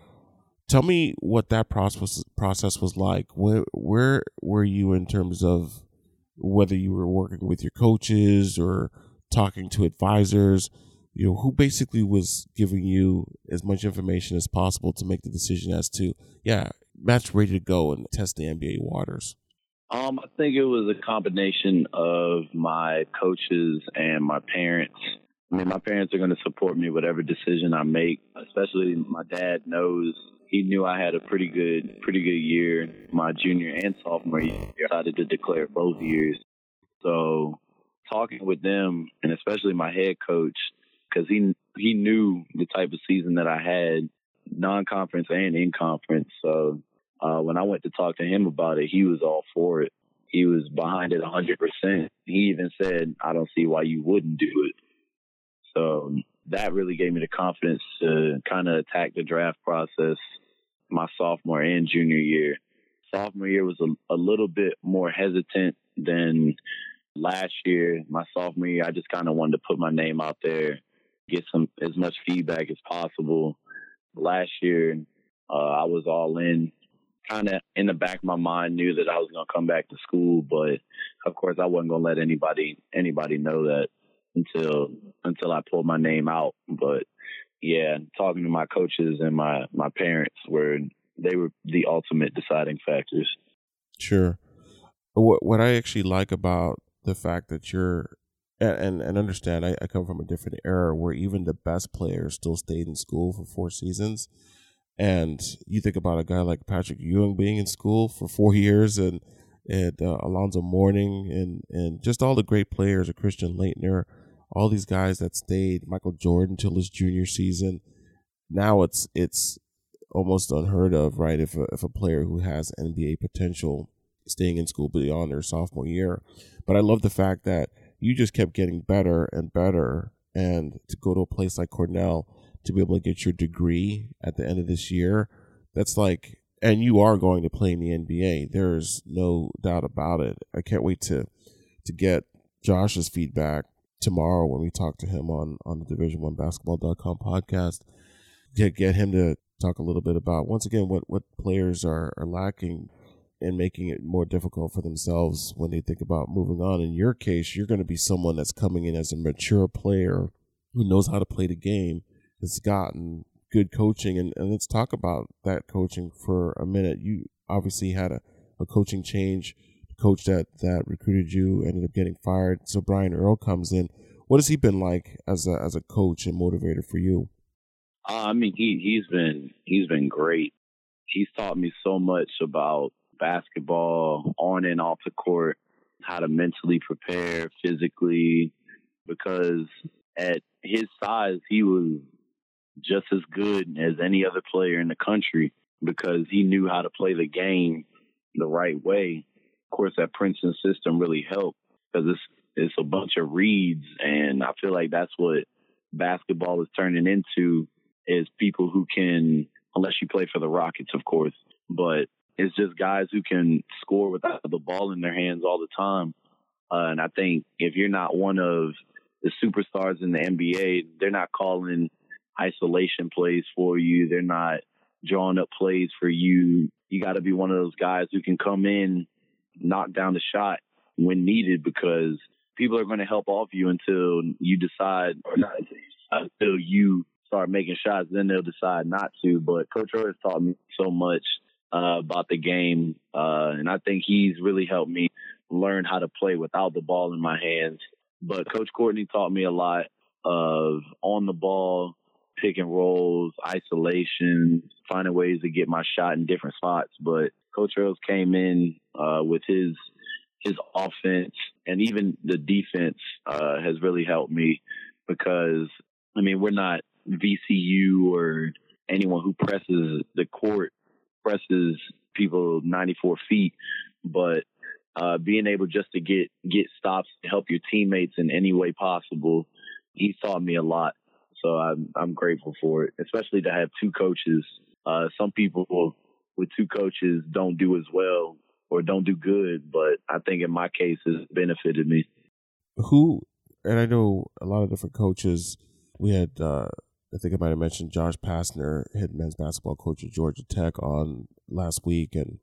Tell me what that process process was like. Where where were you in terms of whether you were working with your coaches or talking to advisors? You know, who basically was giving you as much information as possible to make the decision as to, yeah, Matt's ready to go and test the NBA waters? Um, I think it was a combination of my coaches and my parents. I mean, my parents are going to support me whatever decision I make. Especially my dad knows he knew I had a pretty good, pretty good year my junior and sophomore year. I decided to declare both years. So talking with them and especially my head coach, because he he knew the type of season that I had, non-conference and in conference. So uh, when I went to talk to him about it, he was all for it. He was behind it 100%. He even said, I don't see why you wouldn't do it. So that really gave me the confidence to kind of attack the draft process my sophomore and junior year. Sophomore year was a, a little bit more hesitant than last year. My sophomore year, I just kind of wanted to put my name out there, get some as much feedback as possible. Last year, uh, I was all in kind of in the back of my mind knew that I was to come back to school, but of course I wasn't to let anybody anybody know that until until I pulled my name out. But yeah, talking to my coaches and my my parents were they were the ultimate deciding factors. Sure. What what I actually like about the fact that you're and and understand I, I come from a different era where even the best players still stayed in school for four seasons and you think about a guy like Patrick Ewing being in school for four years and and uh, Alonzo Mourning and and just all the great players, Christian Laettner, all these guys that stayed, Michael Jordan till his junior season. Now it's it's almost unheard of, right? If a, if a player who has NBA potential staying in school beyond their sophomore year. But I love the fact that you just kept getting better and better, and to go to a place like Cornell to be able to get your degree at the end of this year. That's like, and you are going to play in the NBA. There's no doubt about it. I can't wait to to get Josh's feedback tomorrow when we talk to him on on the Division One Basketball.com podcast. Get get him to talk a little bit about once again what what players are are lacking and making it more difficult for themselves when they think about moving on. In your case, you're going to be someone that's coming in as a mature player who knows how to play the game has gotten good coaching and, and let's talk about that coaching for a minute. You obviously had a, a coaching change. The coach that, that recruited you ended up getting fired. So Brian Earl comes in. What has he been like as a as a coach and motivator for you? Uh, I mean, he he's been he's been great. He's taught me so much about basketball on and off the court, how to mentally prepare physically, because at his size, he was just as good as any other player in the country because he knew how to play the game the right way. Of course, that Princeton system really helped because it's it's a bunch of reads, and I feel like that's what basketball is turning into is people who can, unless you play for the Rockets, of course, but it's just guys who can score without the ball in their hands all the time. Uh, and I think if you're not one of the superstars in the NBA, they're not calling isolation plays for you. They're not drawing up plays for you. You got to be one of those guys who can come in, knock down the shot when needed because people are going to help off you until you decide, or not until you start making shots. Then they'll decide not to. But Coach Roy has taught me so much uh, about the game, uh, and I think he's really helped me learn how to play without the ball in my hands. But Coach Courtney taught me a lot of on the ball pick and rolls, isolation, finding ways to get my shot in different spots. But Coach Earls came in uh, with his his offense and even the defense uh, has really helped me because I mean we're not VCU or anyone who presses the court expresses people 94 feet, but uh, being able just to get get stops to help your teammates in any way possible, he taught me a lot. So I'm I'm grateful for it, especially to have two coaches. Uh, some people with two coaches don't do as well or don't do good, but I think in my case it's benefited me. Who and I know a lot of different coaches. We had uh, I think I might have mentioned Josh Pastner, head men's basketball coach at Georgia Tech, on last week, and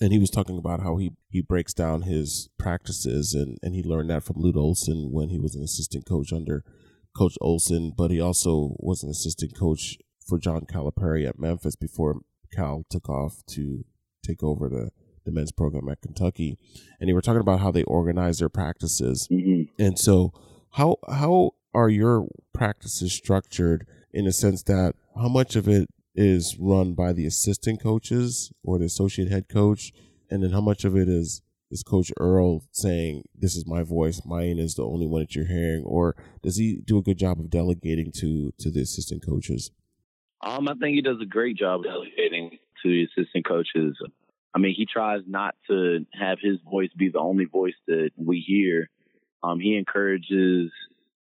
and he was talking about how he, he breaks down his practices and, and he learned that from Lute Olson when he was an assistant coach under Coach Olson, but he also was an assistant coach for John Calipari at Memphis before Cal took off to take over the, the men's program at Kentucky. And they were talking about how they organize their practices. Mm-hmm. And so how how are your practices structured in a sense that how much of it is run by the assistant coaches or the associate head coach, and then how much of it is is Coach Earl saying, "This is my voice. Mine is the only one that you're hearing," or does he do a good job of delegating to to the assistant coaches? Um, I think he does a great job delegating to the assistant coaches. I mean, he tries not to have his voice be the only voice that we hear. Um, he encourages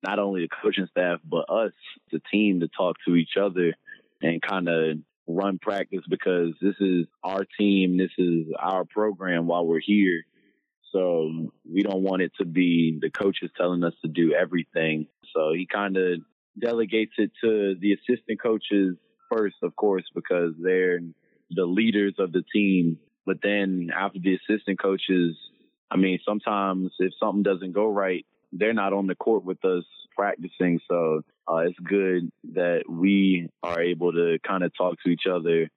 not only the coaching staff but us, the team, to talk to each other and kind of run practice because this is our team, this is our program while we're here. So we don't want it to be the coaches telling us to do everything. So he kind of delegates it to the assistant coaches first, of course, because they're the leaders of the team. But then after the assistant coaches, I mean, sometimes if something doesn't go right, they're not on the court with us practicing. So uh, it's good that we are able to kind of talk to each other.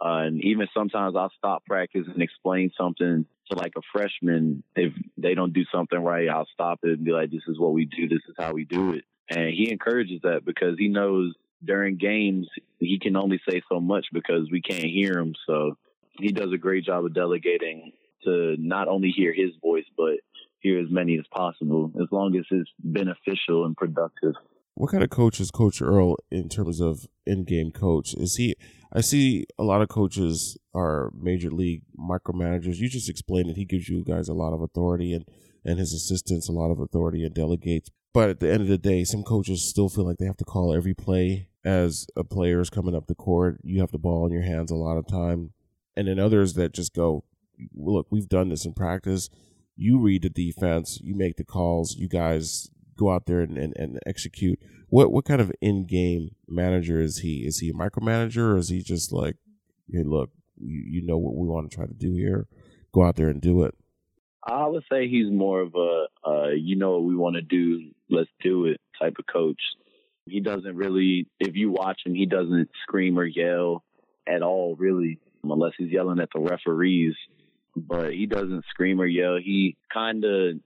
Uh, and even sometimes I'll stop practice and explain something to like a freshman. If they don't do something right, I'll stop it and be like, this is what we do. This is how we do it. And he encourages that because he knows during games, he can only say so much because we can't hear him. So he does a great job of delegating to not only hear his voice, but hear as many as possible, as long as it's beneficial and productive. What kind of coach is Coach Earl in terms of in-game coach? Is he? I see a lot of coaches are major league micromanagers. You just explained that he gives you guys a lot of authority and and his assistants a lot of authority and delegates. But at the end of the day, some coaches still feel like they have to call every play as a player is coming up the court. You have the ball in your hands a lot of time, and then others that just go, "Look, we've done this in practice you read the defense, you make the calls, you guys go out there and, and, and execute. What what kind of in game manager is he? Is he a micromanager or is he just like, hey, look, you, you know what we want to try to do here, go out there and do it? I would say he's more of a, uh, you know what we want to do, let's do it type of coach. He doesn't really, if you watch him, he doesn't scream or yell at all, really, unless he's yelling at the referees but he doesn't scream or yell. He kind of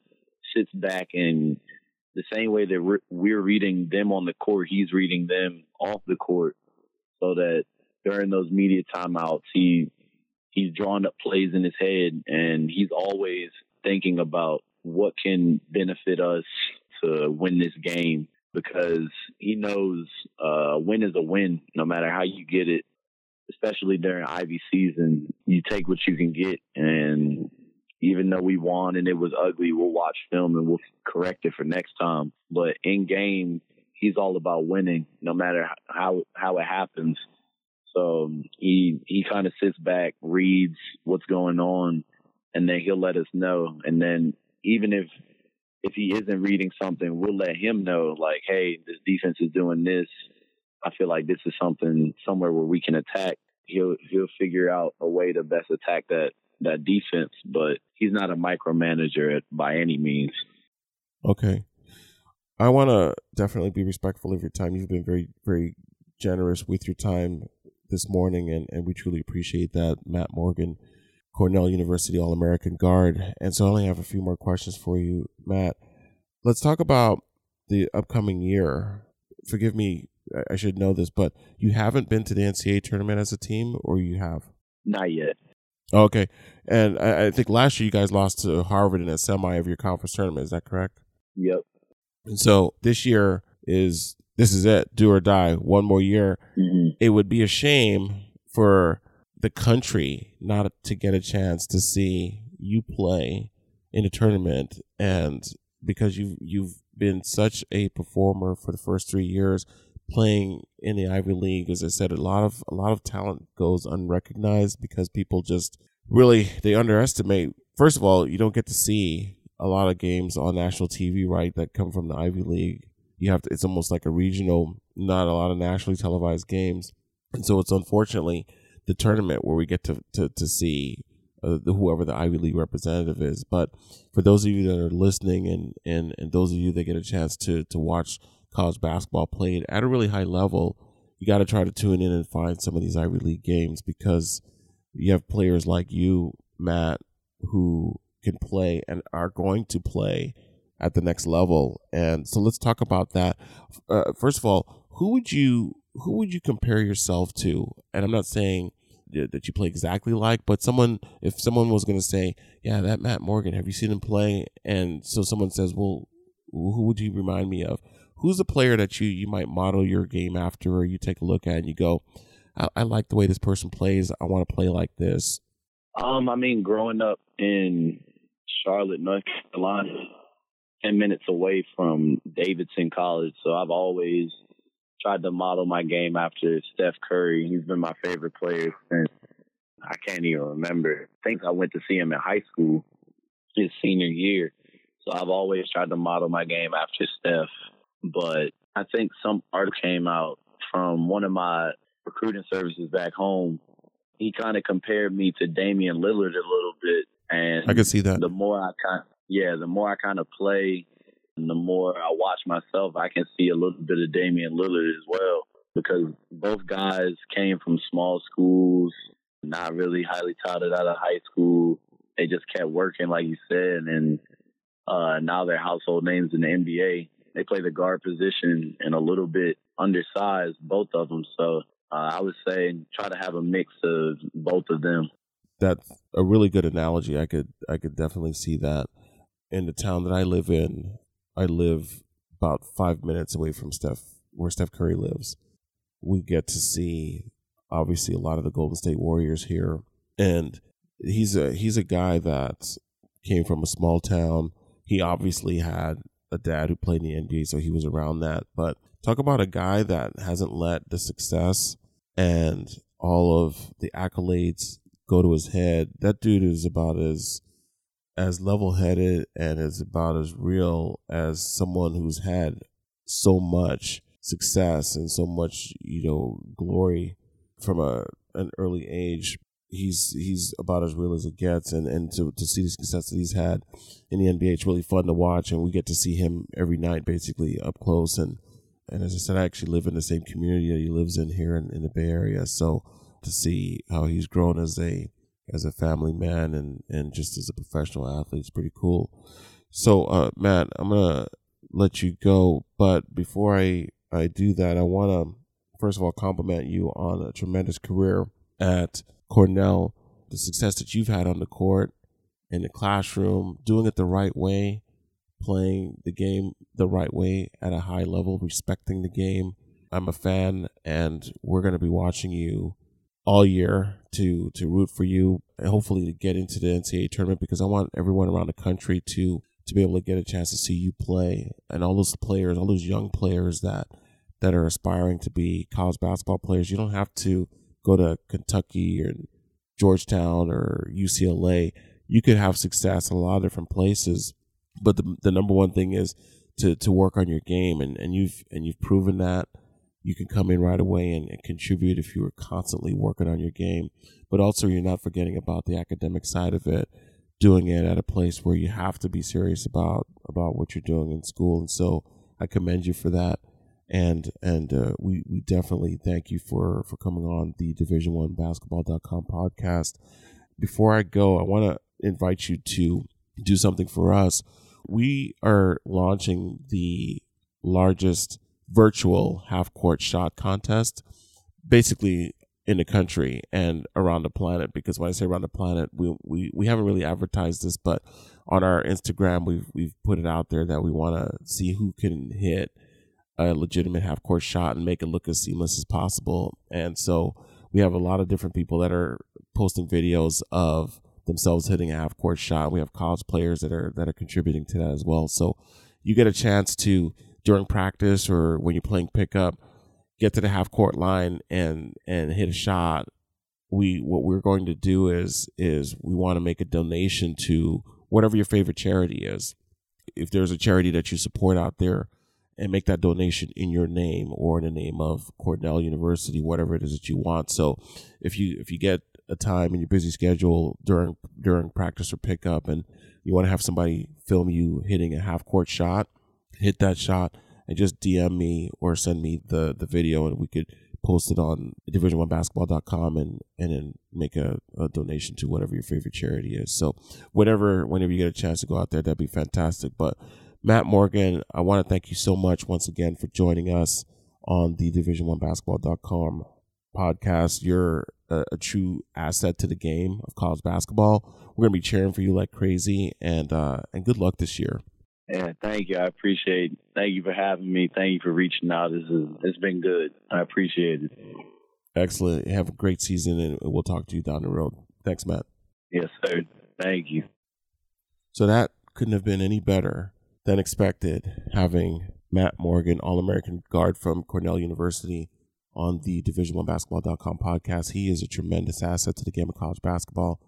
sits back and the same way that we're, reading them on the court, he's reading them off the court, so that during those media timeouts, he he's drawing up plays in his head, and he's always thinking about what can benefit us to win this game because he knows uh, a win is a win, no matter how you get it especially during Ivy season, you take what you can get. And even though we won and it was ugly, we'll watch film and we'll correct it for next time. But in game, he's all about winning, no matter how how it happens. So um, he he kind of sits back, reads what's going on, and then he'll let us know. And then even if if he isn't reading something, we'll let him know, like, hey, this defense is doing this. I feel like this is something somewhere where we can attack. He'll he'll figure out a way to best attack that that defense, but he's not a micromanager by any means. Okay. I want to definitely be respectful of your time. You've been very, very generous with your time this morning, and, and we truly appreciate that. Matt Morgan, Cornell University All American guard. And so I only have a few more questions for you, Matt. Let's talk about the upcoming year. Forgive me I should know this, but you haven't been to the NCAA tournament as a team, or you have? Not yet. Okay, and I, I think last year you guys lost to Harvard in a semi of your conference tournament. Is that correct? Yep. And so this year is this is it, do or die. One more year. Mm-hmm. It would be a shame for the country not to get a chance to see you play in a tournament and because you've you've been such a performer for the first 3 years playing in the Ivy League as I said a lot of a lot of talent goes unrecognized because people just really they underestimate first of all you don't get to see a lot of games on national TV right that come from the Ivy League you have to it's almost like a regional not a lot of nationally televised games and so it's unfortunately the tournament where we get to to, to see uh, whoever the Ivy League representative is. But for those of you that are listening and, and, and those of you that get a chance to, to watch college basketball played at a really high level, you got to try to tune in and find some of these Ivy League games because you have players like you, Matt, who can play and are going to play at the next level. And so let's talk about that. Uh, first of all, who would you who would you compare yourself to? And I'm not saying that you play exactly like, but someone, if someone was going to say, yeah, that Matt Morgan, have you seen him play? And so someone says, well, who would you remind me of? Who's a player that you, you might model your game after, or you take a look at and you go, I, I like the way this person plays. I want to play like this. Um, I mean, growing up in Charlotte, North Carolina, 10 minutes away from Davidson College. So I've always tried to model my game after Steph Curry. He's been my favorite player since I can't even remember. I think I went to see him in high school his senior year. So I've always tried to model my game after Steph. But I think some art came out from one of my recruiting services back home. He kind of compared me to Damian Lillard a little bit. And I could see that. The more I kind yeah, the more I kind of play and the more I watch myself, I can see a little bit of Damian Lillard as well because both guys came from small schools, not really highly touted out of high school. They just kept working, like you said, and uh, now they're household names in the NBA. They play the guard position and a little bit undersized, both of them. So uh, I would say try to have a mix of both of them. That's a really good analogy. I could I could definitely see that in the town that I live in. I live about five minutes away from Steph, where Steph Curry lives. We get to see obviously a lot of the Golden State Warriors here, and he's a he's a guy that came from a small town. He obviously had a dad who played in the NBA, so he was around that. But talk about a guy that hasn't let the success and all of the accolades go to his head. That dude is about as as level headed and is about as real as someone who's had so much success and so much, you know, glory from a an early age. He's he's about as real as it gets, and, and to, to see the success that he's had in the NBA, it's really fun to watch, and we get to see him every night, basically up close. And and as I said, I actually live in the same community that he lives in here in, in the Bay Area, so to see how he's grown as a as a family man and and just as a professional athlete. It's pretty cool. So, uh, Matt, I'm gonna let you go, but before I I do that, I want to first of all compliment you on a tremendous career at Cornell, the success that you've had on the court, in the classroom, doing it the right way, playing the game the right way at a high level, respecting the game. I'm a fan, and we're going to be watching you all year to to root for you and hopefully to get into the NCAA tournament because I want everyone around the country to to be able to get a chance to see you play and all those players, all those young players that that are aspiring to be college basketball players. You don't have to go to Kentucky or Georgetown or UCLA. You could have success in a lot of different places, but the the number one thing is to to work on your game and, and you've and you've proven that you can come in right away and, and, contribute if you are constantly working on your game. But also, you're not forgetting about the academic side of it, doing it at a place where you have to be serious about about what you're doing in school. And so, I commend you for that. And and uh, we we definitely thank you for for coming on the Division One Basketball.com podcast. Before I go, I want to invite you to do something for us. We are launching the largest virtual half court shot contest, basically in the country and around the planet. Because when I say around the planet, we we, we haven't really advertised this, but on our Instagram, we've we've put it out there that we want to see who can hit a legitimate half court shot and make it look as seamless as possible. And so we have a lot of different people that are posting videos of themselves hitting a half court shot. We have college players that are that are contributing to that as well. So you get a chance to during practice or when you're playing pickup, get to the half court line and and hit a shot. We what we're going to do is is we want to make a donation to whatever your favorite charity is. If there's a charity that you support out there, and make that donation in your name or in the name of Cornell University, whatever it is that you want. So if you if you get a time in your busy schedule during during practice or pickup and you want to have somebody film you hitting a half court shot, hit that shot and just DM me or send me the the video and we could post it on division1basketball.com and and then make a, a donation to whatever your favorite charity is. So whatever whenever you get a chance to go out there, that'd be fantastic. But Matt Morgan, I want to thank you so much once again for joining us on the division1basketball.com podcast. You're a, a, true asset to the game of college basketball. We're going to be cheering for you like crazy and uh, and good luck this year. Yeah, thank you. I appreciate. It. Thank you for having me. Thank you for reaching out. This is it's been good. I appreciate it. Excellent. Have a great season, and we'll talk to you down the road. Thanks, Matt. Yes, sir. Thank you. So that couldn't have been any better than expected having Matt Morgan, All American guard from Cornell University, on the Division1Basketball.com podcast. He is a tremendous asset to the game of college basketball.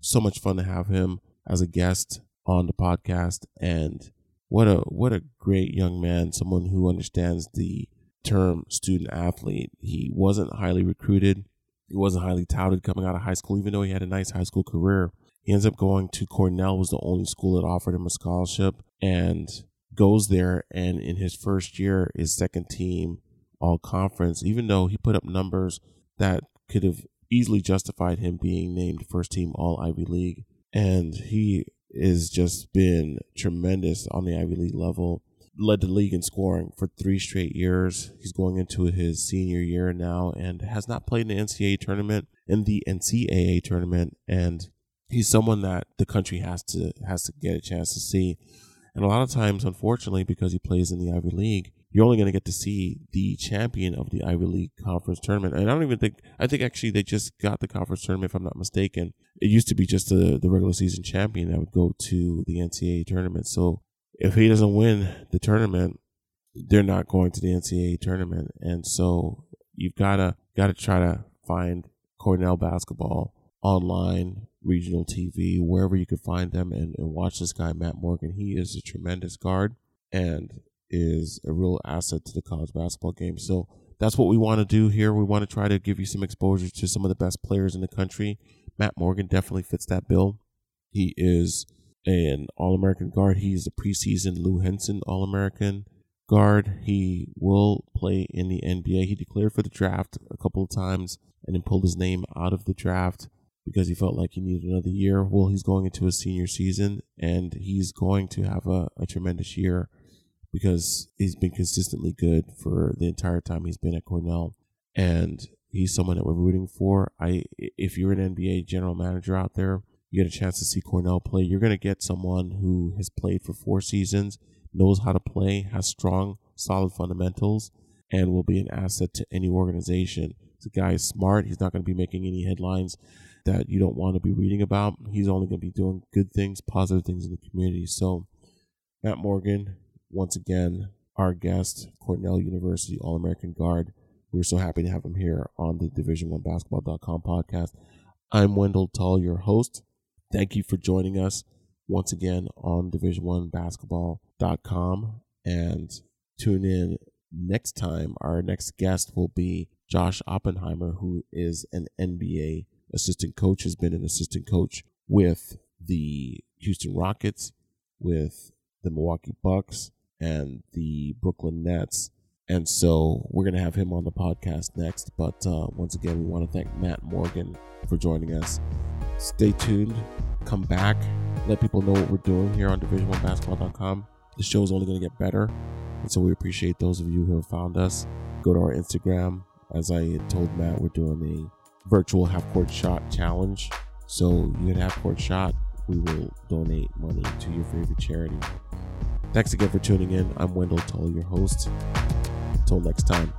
So much fun to have him as a guest on the podcast, and what a what a great young man, someone who understands the term student athlete. He wasn't highly recruited. He wasn't highly touted coming out of high school, even though he had a nice high school career. He ends up going to Cornell, was the only school that offered him a scholarship, and goes there. And in his first year, is second team all conference, even though he put up numbers that could have easily justified him being named first team all Ivy League. And he has just been tremendous on the Ivy League level. Led the league in scoring for three straight years. He's going into his senior year now and has not played in the NCAA tournament, in the NCAA tournament, and he's someone that the country has to has to get a chance to see. And a lot of times, unfortunately, because he plays in the Ivy League, you're only going to get to see the champion of the Ivy League conference tournament. And I don't even think I think actually they just got the conference tournament, if I'm not mistaken. It used to be just the the regular season champion that would go to the NCAA tournament. So if he doesn't win the tournament, they're not going to the NCAA tournament. And so you've gotta gotta try to find Cornell basketball online regional TV, wherever you could find them, and, and watch this guy, Matt Morgan. He is a tremendous guard and is a real asset to the college basketball game. So that's what we want to do here. We want to try to give you some exposure to some of the best players in the country. Matt Morgan definitely fits that bill. He is an All American guard. He's a preseason Lou Henson All American guard. He will play in the NBA. He declared for the draft a couple of times and then pulled his name out of the draft because he felt like he needed another year. Well, he's going into his senior season and he's going to have a, a tremendous year because he's been consistently good for the entire time he's been at Cornell. And he's someone that we're rooting for. I if you're an NBA general manager out there, you get a chance to see Cornell play, you're going to get someone who has played for four seasons, knows how to play, has strong, solid fundamentals, and will be an asset to any organization. The guy is smart. He's not going to be making any headlines that you don't want to be reading about. He's only going to be doing good things, positive things in the community. So, Matt Morgan, once again, our guest, Cornell University All American Guard. We're so happy to have him here on the Division1Basketball.com podcast. I'm Wendell Tull, your host. Thank you for joining us once again on Division1Basketball.com and tune in next time. Our next guest will be Josh Oppenheimer, who is an NBA assistant coach, has been an assistant coach with the Houston Rockets, with the Milwaukee Bucks, and the Brooklyn Nets. And so we're going to have him on the podcast next. But uh, once again, we want to thank Matt Morgan for joining us. Stay tuned. Come back. Let people know what we're doing here on Division1Basketball.com. The show is only going to get better. And so we appreciate those of you who have found us. Go to our Instagram. As I told Matt, we're doing a virtual half court shot challenge. So you a half court shot, we will donate money to your favorite charity. Thanks again for tuning in. I'm Wendell Tull, your host. Until next time.